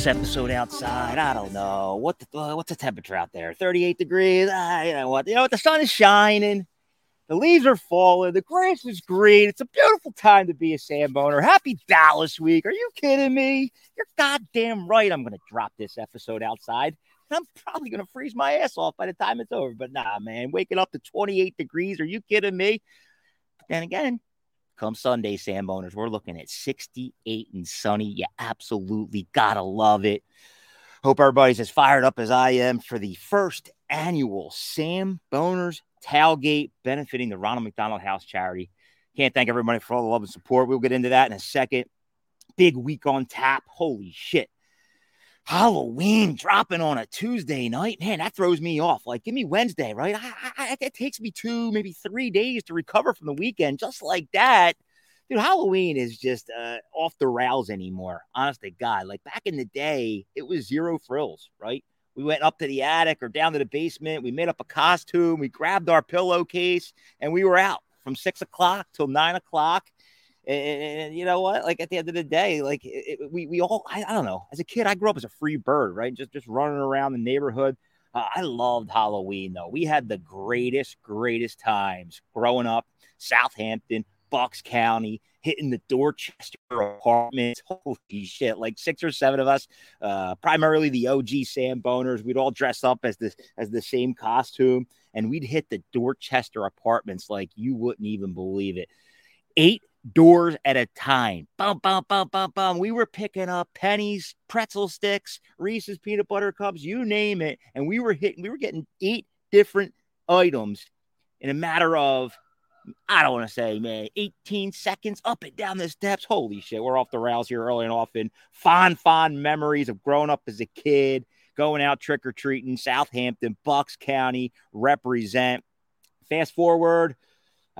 this episode outside. I don't know what the uh, what's the temperature out there. 38 degrees. Ah, you know what? You know what? The sun is shining. The leaves are falling. The grass is green. It's a beautiful time to be a Sam Boner. Happy Dallas week. Are you kidding me? You're goddamn right. I'm going to drop this episode outside. I'm probably going to freeze my ass off by the time it's over. But nah, man, waking up to 28 degrees. Are you kidding me? But then again, come Sunday, Sam Boners, we're looking at 68 and sunny. You absolutely got to love it. Hope everybody's as fired up as I am for the first annual Sam Boners tailgate benefiting the Ronald McDonald House charity. Can't thank everybody for all the love and support. We'll get into that in a second. Big week on tap. Holy shit. Halloween dropping on a Tuesday night, man, that throws me off. Like, give me Wednesday, right? I, I, it takes me two, maybe three days to recover from the weekend, just like that. Dude, Halloween is just uh, off the rails anymore. Honest to God, like back in the day, it was zero frills, right? We went up to the attic or down to the basement. We made up a costume. We grabbed our pillowcase and we were out from six o'clock till nine o'clock. And, and, you know what? Like at the end of the day, like it, it, we we all I, I, don't know. As a kid, I grew up as a free bird, right? Just just running around the neighborhood. Uh, I loved Halloween though. We had the greatest greatest times growing up. Southampton, Bucks County, hitting the Dorchester apartments. Holy shit! Like six or seven of us, uh, primarily the OG Sam Boners. We'd all dress up as the as the same costume, and we'd hit the Dorchester apartments like you wouldn't even believe it. Eight doors at a time. Bum, bum, bum, bum, bum. We were picking up pennies, pretzel sticks, Reese's peanut butter cups, you name it. And we were hitting, we were getting eight different items in a matter of I don't want to say, man, 18 seconds up and down the steps. Holy shit, we're off the rails here early and often. Fond, fond memories of growing up as a kid, going out trick or treating, Southampton, Bucks County, represent. Fast forward,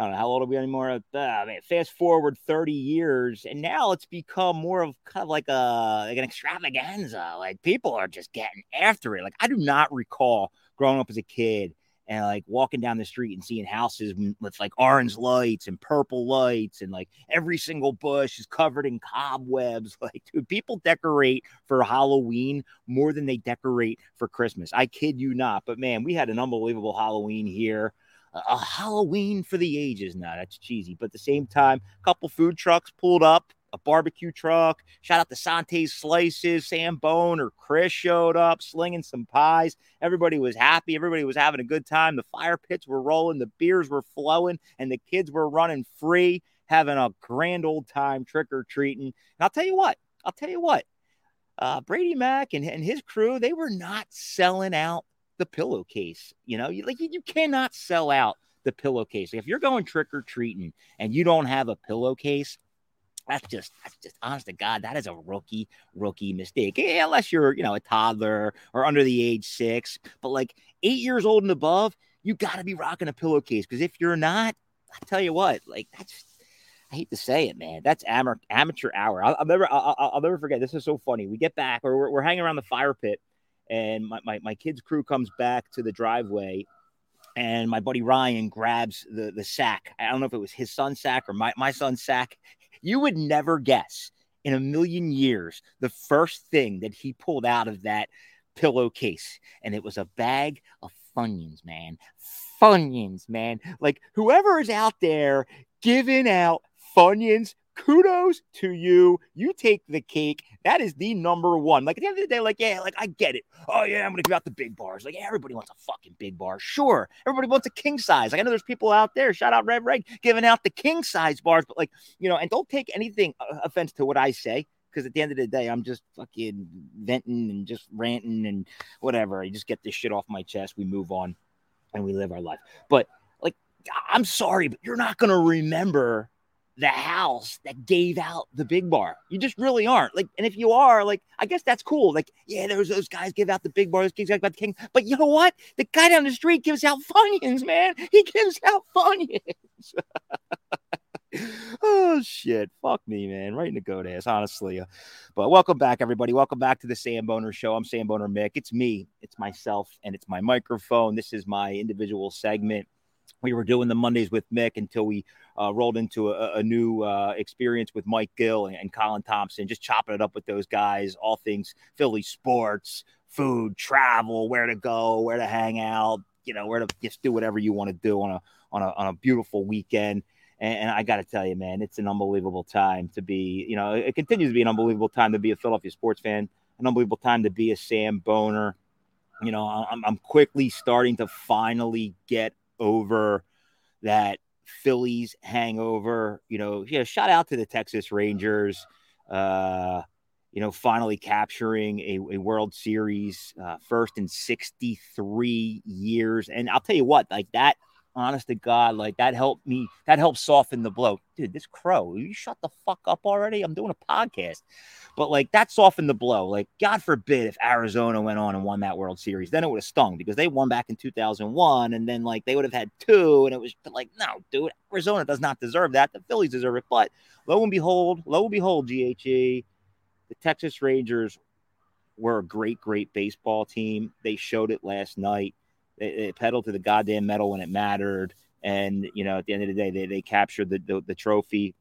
I don't know how old are we anymore. Uh, man, fast forward 30 years, and now it's become more of kind of like a like an extravaganza. Like people are just getting after it. Like I do not recall growing up as a kid and like walking down the street and seeing houses with like orange lights and purple lights and like every single bush is covered in cobwebs like dude people decorate for halloween more than they decorate for christmas i kid you not but man we had an unbelievable halloween here a halloween for the ages now that's cheesy but at the same time a couple food trucks pulled up a barbecue truck. Shout out to Sante's Slices, Sam Bone or Chris showed up slinging some pies. Everybody was happy. Everybody was having a good time. The fire pits were rolling, the beers were flowing, and the kids were running free, having a grand old time trick or treating. And I'll tell you what, I'll tell you what, uh, Brady Mack and, and his crew, they were not selling out the pillowcase. You know, you, like you, you cannot sell out the pillowcase. If you're going trick or treating and you don't have a pillowcase, that's just that's just honest to God, that is a rookie, rookie mistake. Yeah, unless you're, you know, a toddler or under the age six, but like eight years old and above, you gotta be rocking a pillowcase. Because if you're not, I tell you what, like that's I hate to say it, man. That's amateur amateur hour. I'll, I'll never I'll, I'll, never forget. This is so funny. We get back, or we're, we're hanging around the fire pit, and my, my my kid's crew comes back to the driveway, and my buddy Ryan grabs the the sack. I don't know if it was his son's sack or my my son's sack, you would never guess in a million years the first thing that he pulled out of that pillowcase, and it was a bag of Funyuns, man. Funyuns, man. Like whoever is out there giving out Funyuns kudos to you. You take the cake. That is the number one. Like at the end of the day, like, yeah, like I get it. Oh, yeah, I'm gonna give out the big bars. Like, yeah, everybody wants a fucking big bar. Sure. Everybody wants a king size. Like, I know there's people out there, shout out Red Reg, giving out the king size bars, but like, you know, and don't take anything uh, offense to what I say. Because at the end of the day, I'm just fucking venting and just ranting and whatever. I just get this shit off my chest. We move on and we live our life. But like, I'm sorry, but you're not gonna remember the house that gave out the big bar. You just really aren't. Like, and if you are, like, I guess that's cool. Like, yeah, there's those guys give out the big bar, those kids give out the king. But you know what? The guy down the street gives out Funyuns, man. He gives out Funyuns. oh shit. Fuck me, man. Right in the goat ass, honestly. Uh, but welcome back, everybody. Welcome back to the Sam Boner Show. I'm Sam Boner Mick. It's me, it's myself, and it's my microphone. This is my individual segment we were doing the Mondays with Mick until we uh, rolled into a, a new uh, experience with Mike Gill and, and, Colin Thompson, just chopping it up with those guys, all things Philly sports, food, travel, where to go, where to hang out, you know, where to just do whatever you want to do on a on a on a beautiful weekend. And, and I got to tell you, man, it's an unbelievable time to be. You know, it continues to be an unbelievable time to be a Philadelphia sports fan, an unbelievable time to be a Sam Boner. You know, I'm, I'm quickly starting to finally get over that Phillies hangover. You know, yeah, shout out to the Texas Rangers. Uh, you know, finally capturing a, a World Series uh, first in 63 years. And I'll tell you what, like that honest to God, like that helped me. That helped soften the blow. Dude, this crow, you shut the fuck up already. I'm doing a podcast. But like that softened the blow. Like, God forbid if Arizona went on and won that World Series, then it would have stung because they won back in 2001. And then like they would have had two. And it was like, no, dude, Arizona does not deserve that. The Phillies deserve it. But lo and behold, lo and behold, GHE, the Texas Rangers were a great, great baseball team. They showed it last night they, they pedaled to the goddamn metal when it mattered. And, you know, at the end of the day, they, they captured the, the, the trophy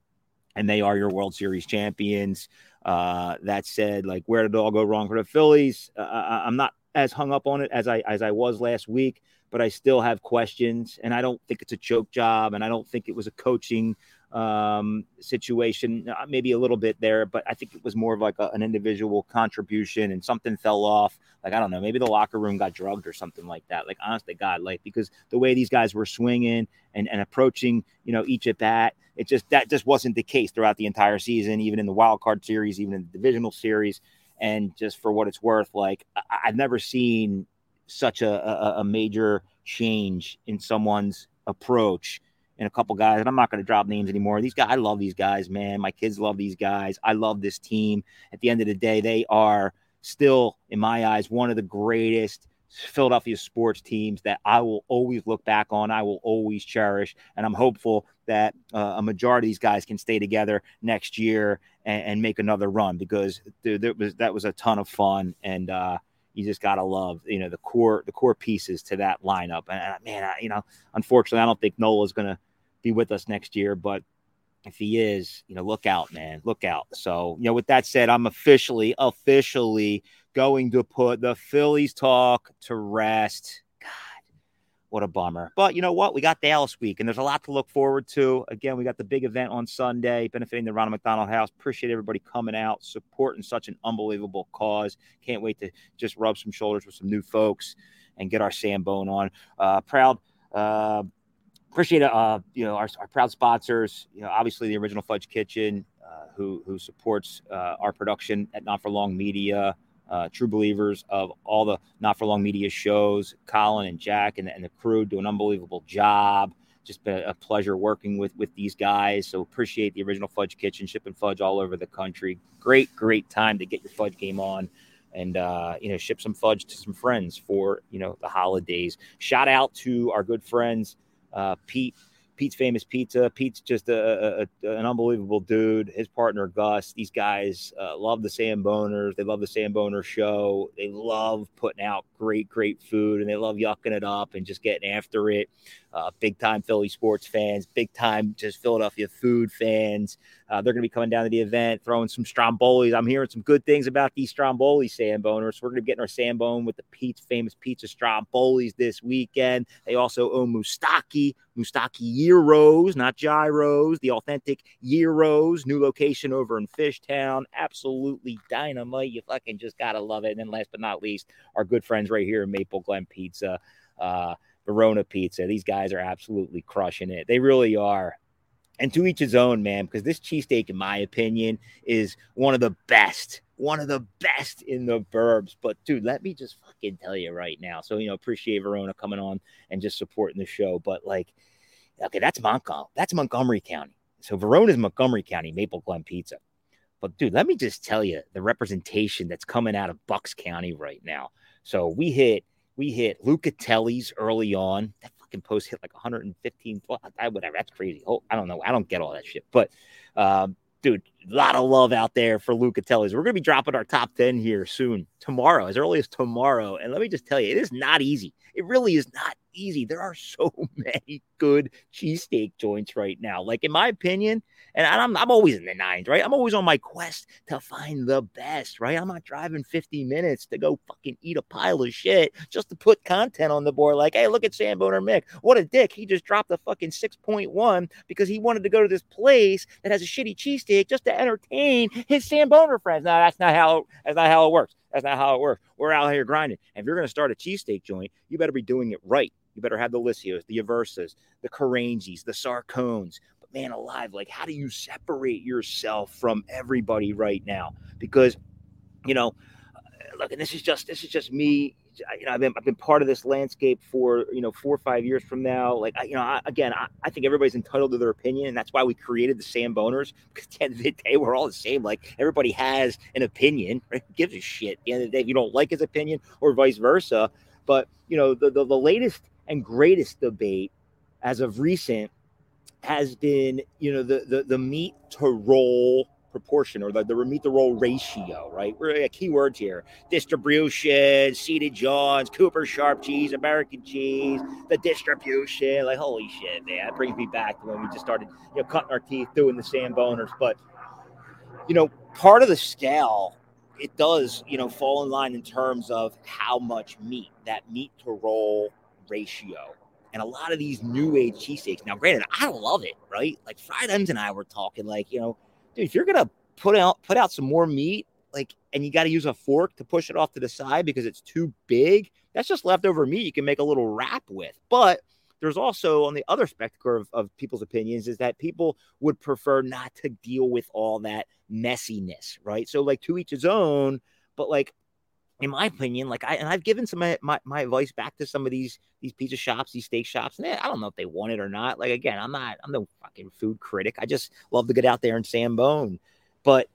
and they are your World Series champions. Uh, that said, like, where did it all go wrong for the Phillies? Uh, I'm not as hung up on it as I as I was last week, but I still have questions, and I don't think it's a choke job, and I don't think it was a coaching um, situation, uh, maybe a little bit there, but I think it was more of like a, an individual contribution and something fell off. Like, I don't know, maybe the locker room got drugged or something like that. Like, honest to God, like, because the way these guys were swinging and, and approaching, you know, each at bat, it just, that just wasn't the case throughout the entire season, even in the wild card series, even in the divisional series. And just for what it's worth, like, I, I've never seen such a, a, a major change in someone's approach and a couple guys, and I'm not going to drop names anymore. These guys, I love these guys, man. My kids love these guys. I love this team. At the end of the day, they are still, in my eyes, one of the greatest Philadelphia sports teams that I will always look back on. I will always cherish, and I'm hopeful that uh, a majority of these guys can stay together next year and, and make another run because dude, that was that was a ton of fun and. uh you just gotta love you know the core the core pieces to that lineup and, man I, you know unfortunately i don't think nola's gonna be with us next year. But if he is, you know, look out, man, look out. So, you know, with that said, I'm officially, officially going to put the Phillies talk to rest. God, what a bummer. But you know what? We got Dallas week, and there's a lot to look forward to. Again, we got the big event on Sunday benefiting the Ronald McDonald House. Appreciate everybody coming out, supporting such an unbelievable cause. Can't wait to just rub some shoulders with some new folks and get our Sambone on. Uh, proud. Uh, appreciate uh, you know our, our proud sponsors. You know, obviously the original Fudge Kitchen, uh, who who supports uh, our production at Not for Long Media. Uh, true believers of all the Not for Long Media shows. Colin and Jack and, and the crew do an unbelievable job. Just been a pleasure working with with these guys. So appreciate the original Fudge Kitchen, shipping fudge all over the country. Great, great time to get your fudge game on and uh, you know ship some fudge to some friends for you know the holidays. Shout out to our good friends uh, Pete Pete's Famous Pizza. Pete's just a, a, an unbelievable dude. His partner Gus. These guys uh, love the Sam Boners. They love the Sam Boner show. They love putting out great, great food, and they love yucking it up and just getting after it. Uh, big time Philly sports fans, big time just Philadelphia food fans. Uh, they're going to be coming down to the event, throwing some strombolis. I'm hearing some good things about these stromboli Sam Boners. So we're going to be getting our Sam Bone with the Pete's Famous Pizza Strombolis this weekend. They also own Moustaki, Moustaki Gyros, not gyros, the authentic Gyros. New location over in Fishtown. Absolutely dynamite. You fucking just got to love it. And then last but not least, our good friends right here in Maple Glen Pizza. Uh, Verona Pizza. These guys are absolutely crushing it. They really are. And to each his own, man, because this cheesesteak, in my opinion, is one of the best, one of the best in the burbs. But dude, let me just fucking tell you right now. So, you know, appreciate Verona coming on and just supporting the show. But like, okay, that's Montgomery. That's Montgomery County. So Verona's Montgomery County, Maple Glen Pizza. But dude, let me just tell you the representation that's coming out of Bucks County right now. So we hit we hit Lucatelli's early on. That fucking post hit like 115. Well, I, whatever. That's crazy. Oh, I don't know. I don't get all that shit. But, um, dude, a lot of love out there for Lucatelli's. We're going to be dropping our top 10 here soon, tomorrow, as early as tomorrow. And let me just tell you, it is not easy. It really is not easy. There are so many good cheesesteak joints right now. Like, in my opinion, and I'm, I'm always in the nines, right? I'm always on my quest to find the best, right? I'm not driving 50 minutes to go fucking eat a pile of shit just to put content on the board. Like, hey, look at Sam Boner Mick. What a dick. He just dropped a fucking 6.1 because he wanted to go to this place that has a shitty cheesesteak just to entertain his Sam Boner friends. No, that's not how that's not how it works. That's not how it works. We're out here grinding. And if you're going to start a cheesesteak joint, you better be doing it right. You better have the Liscios, the Aversas, the Carangis, the Sarcones. But man alive, like how do you separate yourself from everybody right now? Because, you know, uh, look, and this is just this is just me you know, I've been I've been part of this landscape for you know four or five years from now. Like, I, you know, I, again, I, I, think everybody's entitled to their opinion, and that's why we created the Sam Boners. Because at the end of the day, we're all the same. Like, everybody has an opinion. Right? Gives a shit? At the end of the day, if you don't like his opinion, or vice versa. But you know, the, the, the latest and greatest debate as of recent has been, you know, the the the meat to roll proportion or the, the meat to roll ratio, right? We're a key words here. Distribution, seeded Johns, Cooper sharp cheese, American cheese, the distribution. Like, holy shit, man. That brings me back to when we just started, you know, cutting our teeth doing the Sam Boners. But, you know, part of the scale, it does, you know, fall in line in terms of how much meat, that meat to roll ratio. And a lot of these new age cheesesteaks. Now, granted, I love it, right? Like Fried M's and I were talking, like, you know, dude, if you're gonna put out put out some more meat, like, and you got to use a fork to push it off to the side because it's too big, that's just leftover meat you can make a little wrap with. But there's also on the other spectrum of, of people's opinions is that people would prefer not to deal with all that messiness, right? So like to each his own, but like in my opinion, like I and I've given some of my, my advice back to some of these these pizza shops, these steak shops, and eh, I don't know if they want it or not. Like again, I'm not I'm no fucking food critic. I just love to get out there and sambone. But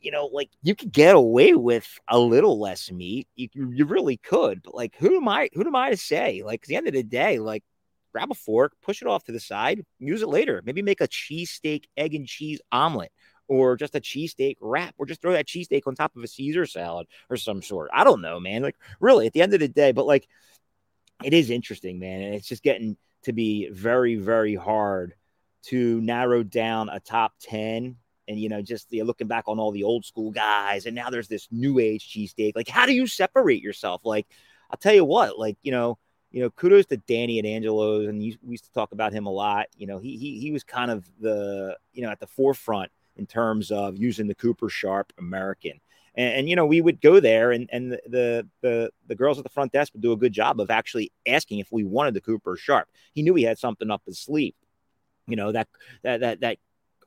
you know, like you could get away with a little less meat. You you really could. But like who am I who am I to say? Like at the end of the day, like grab a fork, push it off to the side, use it later. Maybe make a cheesesteak egg and cheese omelet or just a cheesesteak wrap, or just throw that cheesesteak on top of a Caesar salad or some sort. I don't know, man. Like, really, at the end of the day, but like, it is interesting, man. And it's just getting to be very, very hard to narrow down a top 10. And, you know, just you know, looking back on all the old school guys, and now there's this new age cheesesteak. Like, how do you separate yourself? Like, I'll tell you what, like, you know, you know, kudos to Danny at Angelo's, and you, we used to talk about him a lot. You know, he he he was kind of the you know at the forefront in terms of using the Cooper Sharp American. And, and, you know, we would go there, and and the, the the girls at the front desk would do a good job of actually asking if we wanted the Cooper Sharp. He knew he had something up his sleeve. You know that that that that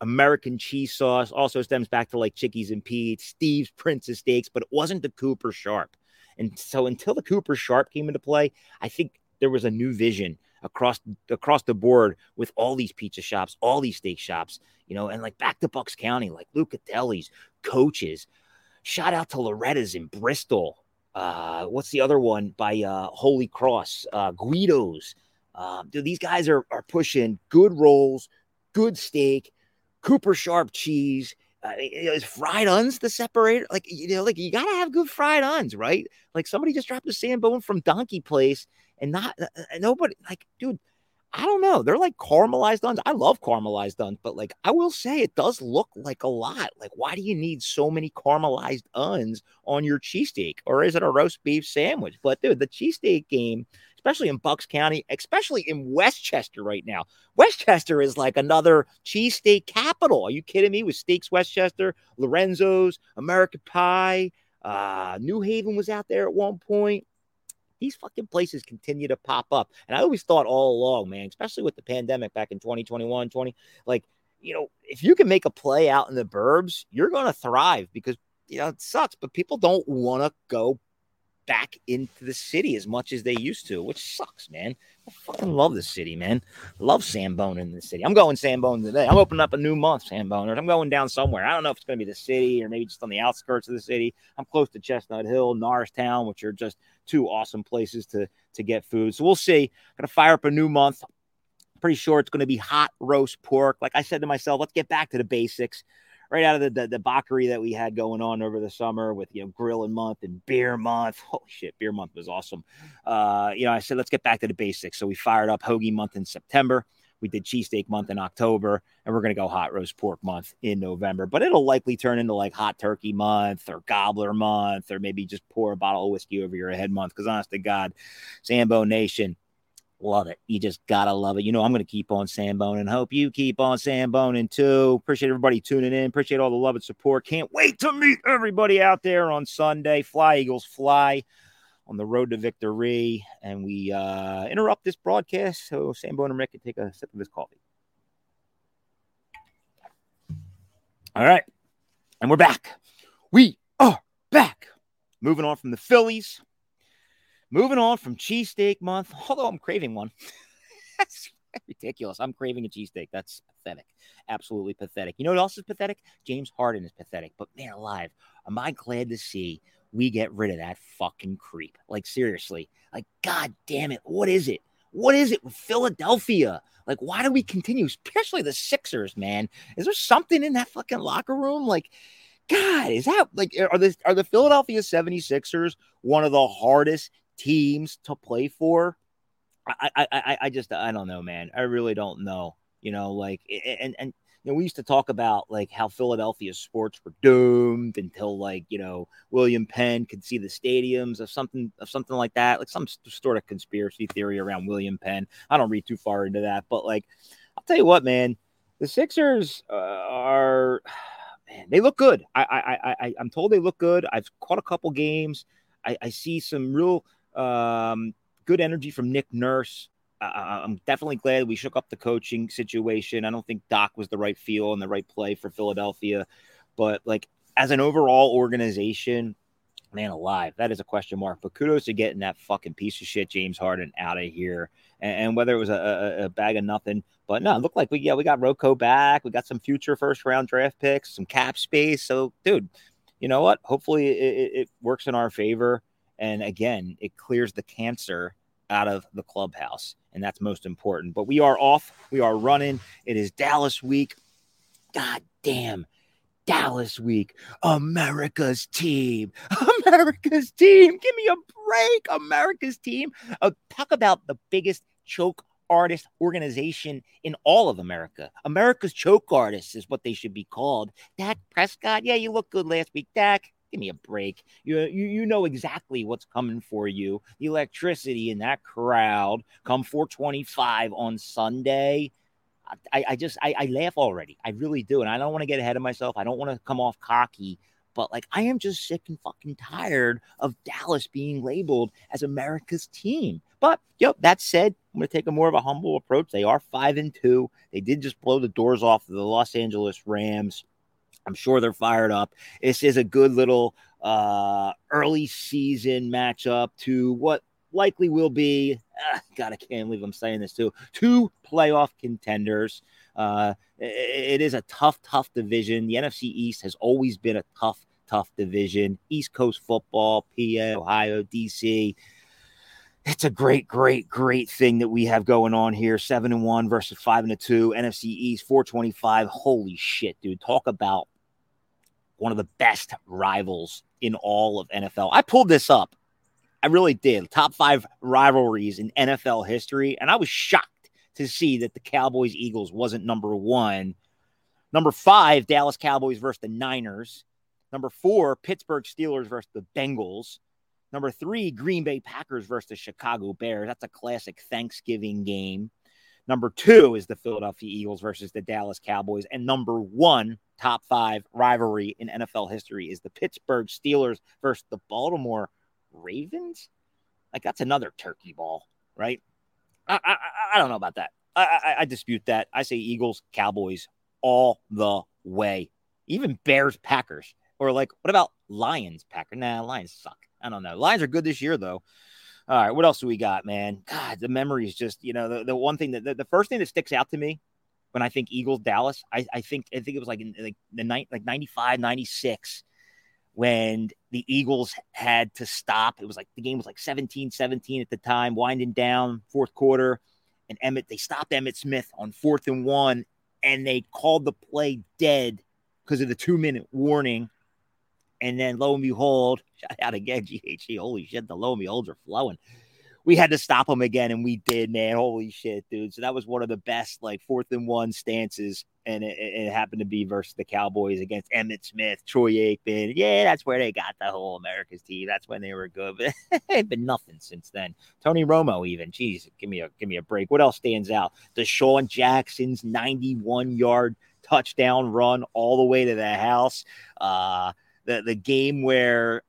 American cheese sauce also stems back to like Chickies and Pete's, Steve's Prince of Steaks, but it wasn't the Cooper Sharp. And so until the Cooper Sharp came into play, I think there was a new vision across across the board with all these pizza shops, all these steak shops, you know, and like back to Bucks County, like Lucatelli's, coaches. Shout out to Loretta's in Bristol. Uh, what's the other one by uh, Holy Cross? Uh, Guido's. Um, dude, these guys are are pushing good rolls, good steak, Cooper Sharp cheese. Uh, is fried uns the separator? Like you know, like you gotta have good fried uns, right? Like somebody just dropped a sandbone from Donkey Place, and not uh, uh, nobody like, dude. I don't know. They're like caramelized uns. I love caramelized uns, but like I will say it does look like a lot. Like, why do you need so many caramelized uns on your cheesesteak? Or is it a roast beef sandwich? But dude, the cheesesteak game, especially in Bucks County, especially in West Chester right now. West Chester is like another cheesesteak capital. Are you kidding me? With Steaks West Chester, Lorenzo's, American Pie, uh, New Haven was out there at one point these fucking places continue to pop up. And I always thought all along, man, especially with the pandemic back in 2021, 20, like, you know, if you can make a play out in the burbs, you're going to thrive because, you know, it sucks, but people don't want to go back into the city as much as they used to, which sucks, man. I fucking love the city, man. love Sambone in the city. I'm going Sambone today. I'm opening up a new month, Samboners. I'm going down somewhere. I don't know if it's going to be the city or maybe just on the outskirts of the city. I'm close to Chestnut Hill, Norristown, which are just two awesome places to to get food. So we'll see. Gonna fire up a new month. Pretty sure it's to be hot roast pork. Like I said to myself, let's get back to the basics right out of the, the, the Bakery that we had going on over the summer with, you know, grilling month and beer month. Holy shit, beer month was awesome. Uh, you know, I said, let's get back to the basics. So we fired up hoagie month in September. We did cheesesteak month in October, and we're going to go hot roast pork month in November. But it'll likely turn into like hot turkey month or gobbler month, or maybe just pour a bottle of whiskey over your head month. Because honest to God, Sambo Nation, love it. You just gotta love it. You know, I'm gonna keep on Samboning. Hope you keep on Samboning too. Appreciate everybody tuning in. Appreciate all the love and support. Can't wait to meet everybody out there on Sunday. Fly Eagles fly on the road to victory. And we uh, interrupt this broadcast so Sambone and Rick can take a sip of his coffee. All right. And we're back. We are back. Moving on from the Phillies. Moving on from cheesesteak month, although I'm craving one. That's ridiculous. I'm craving a cheesesteak. That's pathetic. Absolutely pathetic. You know what else is pathetic? James Harden is pathetic. But man alive, am I glad to see we get rid of that fucking creep. Like, seriously. Like, god damn it. What is it? What is it with Philadelphia? Like, why do we continue, especially the Sixers, man? Is there something in that fucking locker room? Like, God, is that like are the are the Philadelphia 76ers one of the hardest teams to play for? I I I, I just I don't know, man. I really don't know. You know, like and and you know, we used to talk about like how Philadelphia sports were doomed until like you know William Penn could see the stadiums of something of something like that, like some sort of conspiracy theory around William Penn. I don't read too far into that, but like I'll tell you what, man, the Sixers uh, are man, they look good. I I I I'm told they look good. I've caught a couple games. I, I see some real um, good energy from Nick Nurse. I, am definitely glad we shook up the coaching situation. I don't think Doc was the right feel and the right play for Philadelphia, but like as an overall organization, man alive, that is a question mark. But kudos to getting that fucking piece of shit James Harden out of here, and, and whether it was a, a, a, bag of nothing, but no, it looked like we yeah we got Rocco back, we got some future first round draft picks, some cap space. So, dude, you know what? Hopefully, it, it works in our favor, and again, it clears the cancer out of the clubhouse. And that's most important. But we are off. We are running. It is Dallas week. God damn. Dallas week. America's team. America's team. Give me a break. America's team. Uh, talk about the biggest choke artist organization in all of America. America's choke artists is what they should be called. Dak Prescott. Yeah, you look good last week, Dak give me a break. You, you you know exactly what's coming for you. The electricity in that crowd come 425 on Sunday. I, I just I, I laugh already. I really do. And I don't want to get ahead of myself. I don't want to come off cocky, but like I am just sick and fucking tired of Dallas being labeled as America's team. But yep, that said, I'm going to take a more of a humble approach. They are five and two. They did just blow the doors off of the Los Angeles Rams. I'm sure they're fired up. This is a good little uh, early season matchup to what likely will be. Uh, God, I can't believe I'm saying this too. Two playoff contenders. Uh, it, is a tough, tough division. The NFC East has always been a tough, tough division. East Coast football, PA, Ohio, DC it's a great, great, great thing that we have going on here. Seven and one versus five and a two. NFC East 425. Holy shit, dude. Talk about one of the best rivals in all of NFL. I pulled this up. I really did. Top five rivalries in NFL history. And I was shocked to see that the Cowboys Eagles wasn't number one. Number five, Dallas Cowboys versus the Niners. Number four, Pittsburgh Steelers versus the Bengals. Number three, Green Bay Packers versus the Chicago Bears. That's a classic Thanksgiving game. Number two is the Philadelphia Eagles versus the Dallas Cowboys. And number one, top five rivalry in NFL history is the Pittsburgh Steelers versus the Baltimore Ravens. Like, that's another turkey ball, right? I, I, I don't know about that. I, I, I dispute that. I say Eagles, Cowboys all the way. Even Bears, Packers. Or, like, what about Lions, Packers? Nah, Lions suck. I don't know. Lions are good this year, though. All right, what else do we got, man? God, the memory is just, you know, the, the one thing that the, the first thing that sticks out to me when I think Eagles Dallas, I, I think I think it was like in like the night like 95, 96 when the Eagles had to stop. It was like the game was like 17-17 at the time, winding down fourth quarter. And Emmitt, they stopped Emmitt Smith on fourth and one, and they called the play dead because of the two minute warning. And then lo and behold, shout out again, GHC. Holy shit, the lo and beholds are flowing we had to stop them again, and we did, man. Holy shit, dude! So that was one of the best like fourth and one stances, and it, it happened to be versus the Cowboys against Emmitt Smith, Troy Aikman. Yeah, that's where they got the whole America's team. That's when they were good, but it's been nothing since then. Tony Romo, even, jeez, give me a give me a break. What else stands out? DeSean Jackson's ninety-one yard touchdown run all the way to the house. Uh, the the game where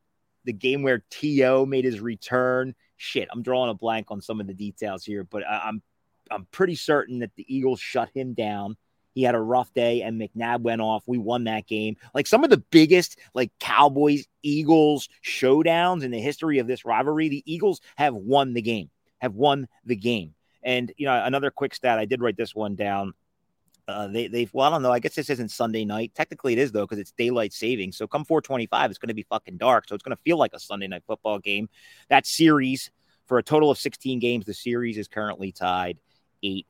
the game where To made his return shit, I'm drawing a blank on some of the details here, but I, I'm I'm pretty certain that the Eagles shut him down. He had a rough day, and McNabb went off. We won that game. Like some of the biggest, like Cowboys Eagles showdowns in the history of this rivalry, the Eagles have won the game. Have won the game. And you know, another quick stat. I did write this one down. Uh, they they've well, I don't know. I guess this isn't Sunday night. Technically, it is though because it's daylight saving. So come 4:25, it's going to be fucking dark. So it's going to feel like a Sunday night football game. That series for a total of 16 games, the series is currently tied eight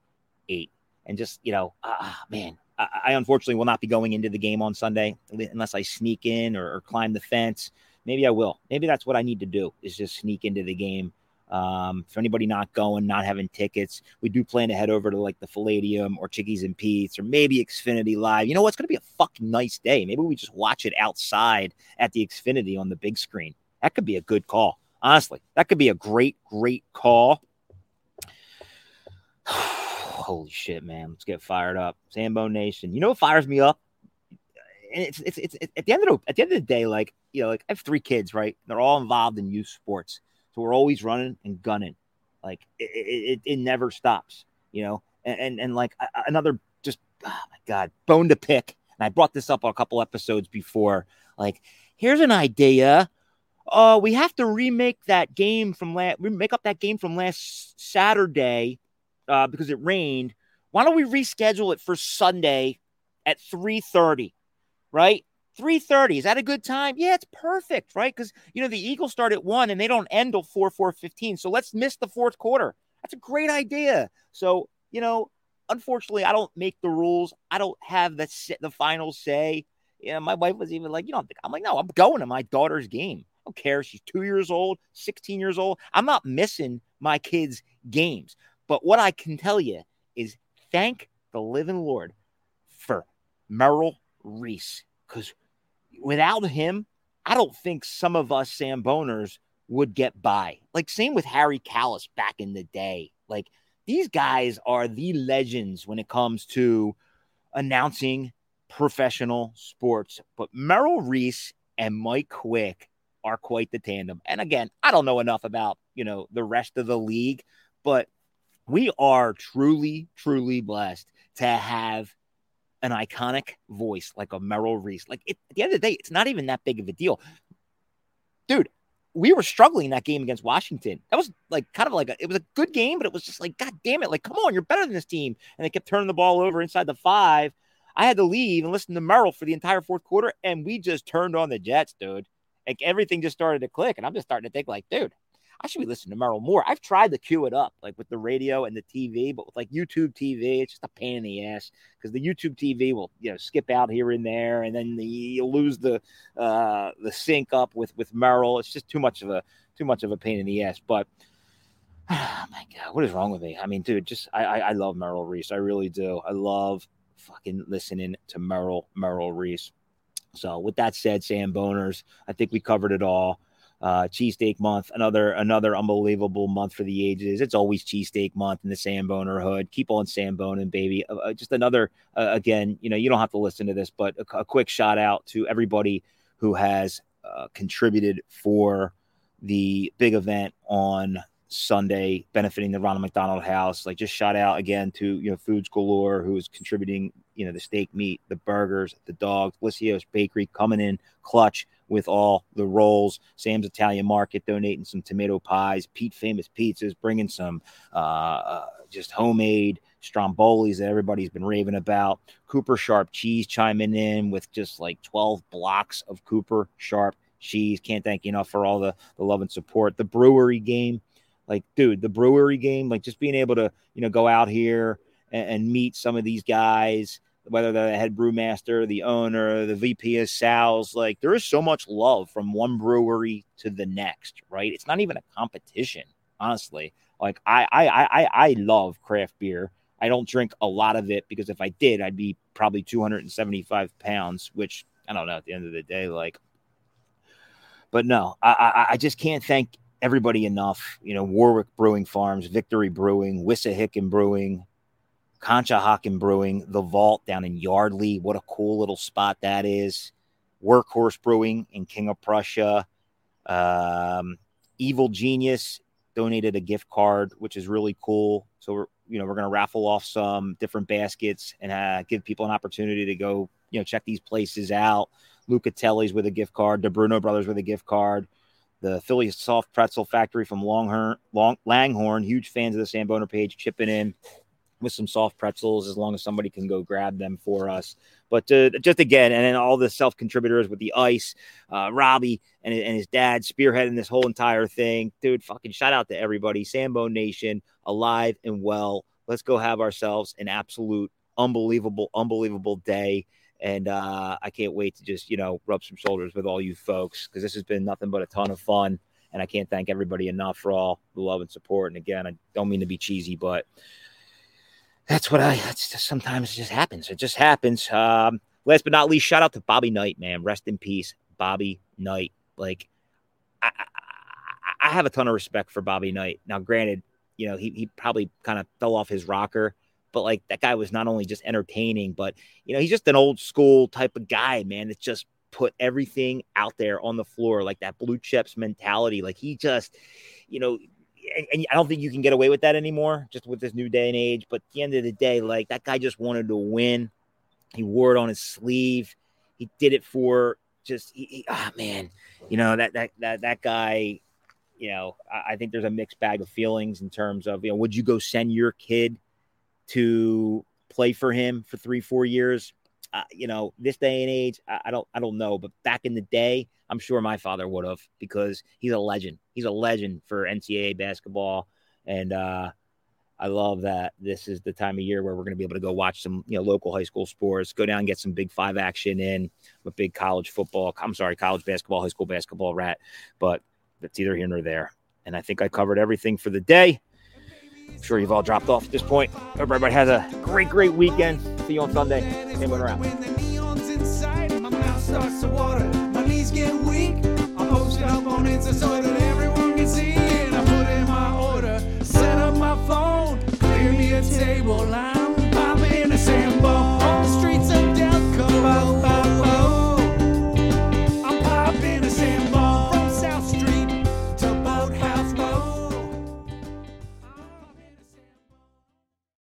eight. And just you know, ah, man, I, I, unfortunately will not be going into the game on Sunday unless I sneak in or, or climb the fence. Maybe I will. Maybe that's what I need to do is just sneak into the game um, for anybody not going, not having tickets, we do plan to head over to like the Palladium or Chickies and Pete's or maybe Xfinity Live. You know what's going to be a fucking nice day. Maybe we just watch it outside at the Xfinity on the big screen. That could be a good call. Honestly, that could be a great, great call. Holy shit, man. Let's get fired up. Sambo Nation. You know what fires me up? And it's, it's, it's, it's at the end of the, at the end of the day, like, you know, like I have three kids, right? They're all involved in youth sports. So we're always running and gunning. Like it, it, it never stops, you know. And and, and like another just oh my god, bone to pick. And I brought this up a couple episodes before. Like, here's an idea. Oh, uh, we have to remake that game from last. We make up that game from last Saturday uh, because it rained. Why don't we reschedule it for Sunday at three thirty? Right? 3:30 is that a good time? Yeah, it's perfect, right? Because you know the Eagles start at one and they don't end till four four fifteen. So let's miss the fourth quarter. That's a great idea. So you know, unfortunately, I don't make the rules. I don't have the the final say. You know, my wife was even like, you know, I'm like, no, I'm going to my daughter's game. I don't care. She's two years old, 16 years old. I'm not missing my kids' games. But what I can tell you is thank the living Lord for Merrill Reese because without him, I don't think some of us Sam Boners would get by. Like same with Harry Kalas back in the day. Like these guys are the legends when it comes to announcing professional sports. But Merrill Reese and Mike Quick are quite the tandem. And again, I don't know enough about, you know, the rest of the league, but we are truly, truly blessed to have an iconic voice like a Merrill Reese. Like it, at the end of the day, it's not even that big of a deal. Dude, we were struggling that game against Washington. That was like kind of like a, it was a good game, but it was just like, God damn it, like come on, you're better than this team. And they kept turning the ball over inside the five. I had to leave and listen to Merrill for the entire fourth quarter, and we just turned on the Jets, dude. Like everything just started to click, and I'm just starting to think, like, dude, I should be listening to Merrill more. I've tried to cue it up, like with the radio and the TV, but with like YouTube TV, it's just a pain in the ass because the YouTube TV will, you know, skip out here and there, and then the, you'll lose the uh, the sync up with with Merrill. It's just too much of a too much of a pain in the ass. But oh my god, what is wrong with me? I mean, dude, just I I, I love Merrill Reese. I really do. I love fucking listening to Merrill Merrill Reese. So with that said, Sam Boners, I think we covered it all uh, cheesesteak month, another another unbelievable month for the ages. It's always cheesesteak month in the Samboner hood. Keep on Samboning, baby. Uh, uh, just another uh, again, you know, you don't have to listen to this, but a, a quick shout out to everybody who has uh, contributed for the big event on Sunday, benefiting the Ronald McDonald House. Like just shout out again to you know Foods Galore, who is contributing, you know, the steak meat, the burgers, the dogs, Liscio's Bakery coming in clutch with all the rolls. Sam's Italian Market donating some tomato pies. Pete Famous Pizzas bringing some uh, uh, just homemade strombolis that everybody's been raving about. Cooper Sharp cheese chiming in with just like 12 blocks of Cooper Sharp cheese. Can't thank you enough for all the, the love and support. The brewery game, like, dude, the brewery game, like just being able to, you know, go out here and, and meet some of these guys whether they're the head brewmaster, the owner, the VP of sales. Like there is so much love from one brewery to the next, right? It's not even a competition, honestly. Like I I I I love craft beer. I don't drink a lot of it because if I did, I'd be probably 275 pounds, which I don't know at the end of the day, like. But no, I I, I just can't thank everybody enough. You know, Warwick Brewing Farms, Victory Brewing, Wissahickon Brewing, Conshohocken Brewing, The Vault down in Yardley. What a cool little spot that is. Workhorse Brewing in King of Prussia. Um, Evil Genius donated a gift card, which is really cool. So we're you know we're going to raffle off some different baskets and uh, give people an opportunity to go you know check these places out. Luca Lucatelli's with a gift card, the Bruno Brothers with a gift card, the Philly Soft Pretzel Factory from Longhorn, Long, Langhorne, huge fans of the Sam Boner page, chipping in with some soft pretzels as long as somebody can go grab them for us. But uh, just again, and then all the self contributors with the ice, uh, Robbie and, and his dad spearheading this whole entire thing. Dude, fucking shout out to everybody. Sambo Nation, alive and well. Let's go have ourselves an absolute unbelievable, unbelievable day. And uh, I can't wait to just, you know, rub some shoulders with all you folks because this has been nothing but a ton of fun. And I can't thank everybody enough for all the love and support. And again, I don't mean to be cheesy, but that's what I. That's just sometimes it just happens. It just happens. Um, last but not least, shout out to Bobby Knight, man. Rest in peace, Bobby Knight. Like, I, I, I have a ton of respect for Bobby Knight. Now, granted, you know he he probably kind of fell off his rocker, but like that guy was not only just entertaining, but you know he's just an old school type of guy, man. That just put everything out there on the floor, like that blue chips mentality. Like he just, you know, and, and, I don't think you can get away with that anymore, just with this new day and age. But at the end of the day, like that guy just wanted to win. He wore it on his sleeve. He did it for just, he, ah, oh, man, you know that that that that guy. You know, I, I think there's a mixed bag of feelings in terms of, you know, would you go send your kid to play for him for three, four years? Uh, you know, this day and age, I, I don't, I don't know. But back in the day, I'm sure my father would have because he's a legend. He's a legend for NCAA basketball, and uh, I love that this is the time of year where we're going to be able to go watch some you know local high school sports, go down and get some Big Five action in with big college football. I'm sorry, college basketball, high school basketball, rat, but it's either here or there. And I think I covered everything for the day. I'm sure you've all dropped off at this point. Everybody has a great, great weekend. See you on Sunday. Same one around a table line.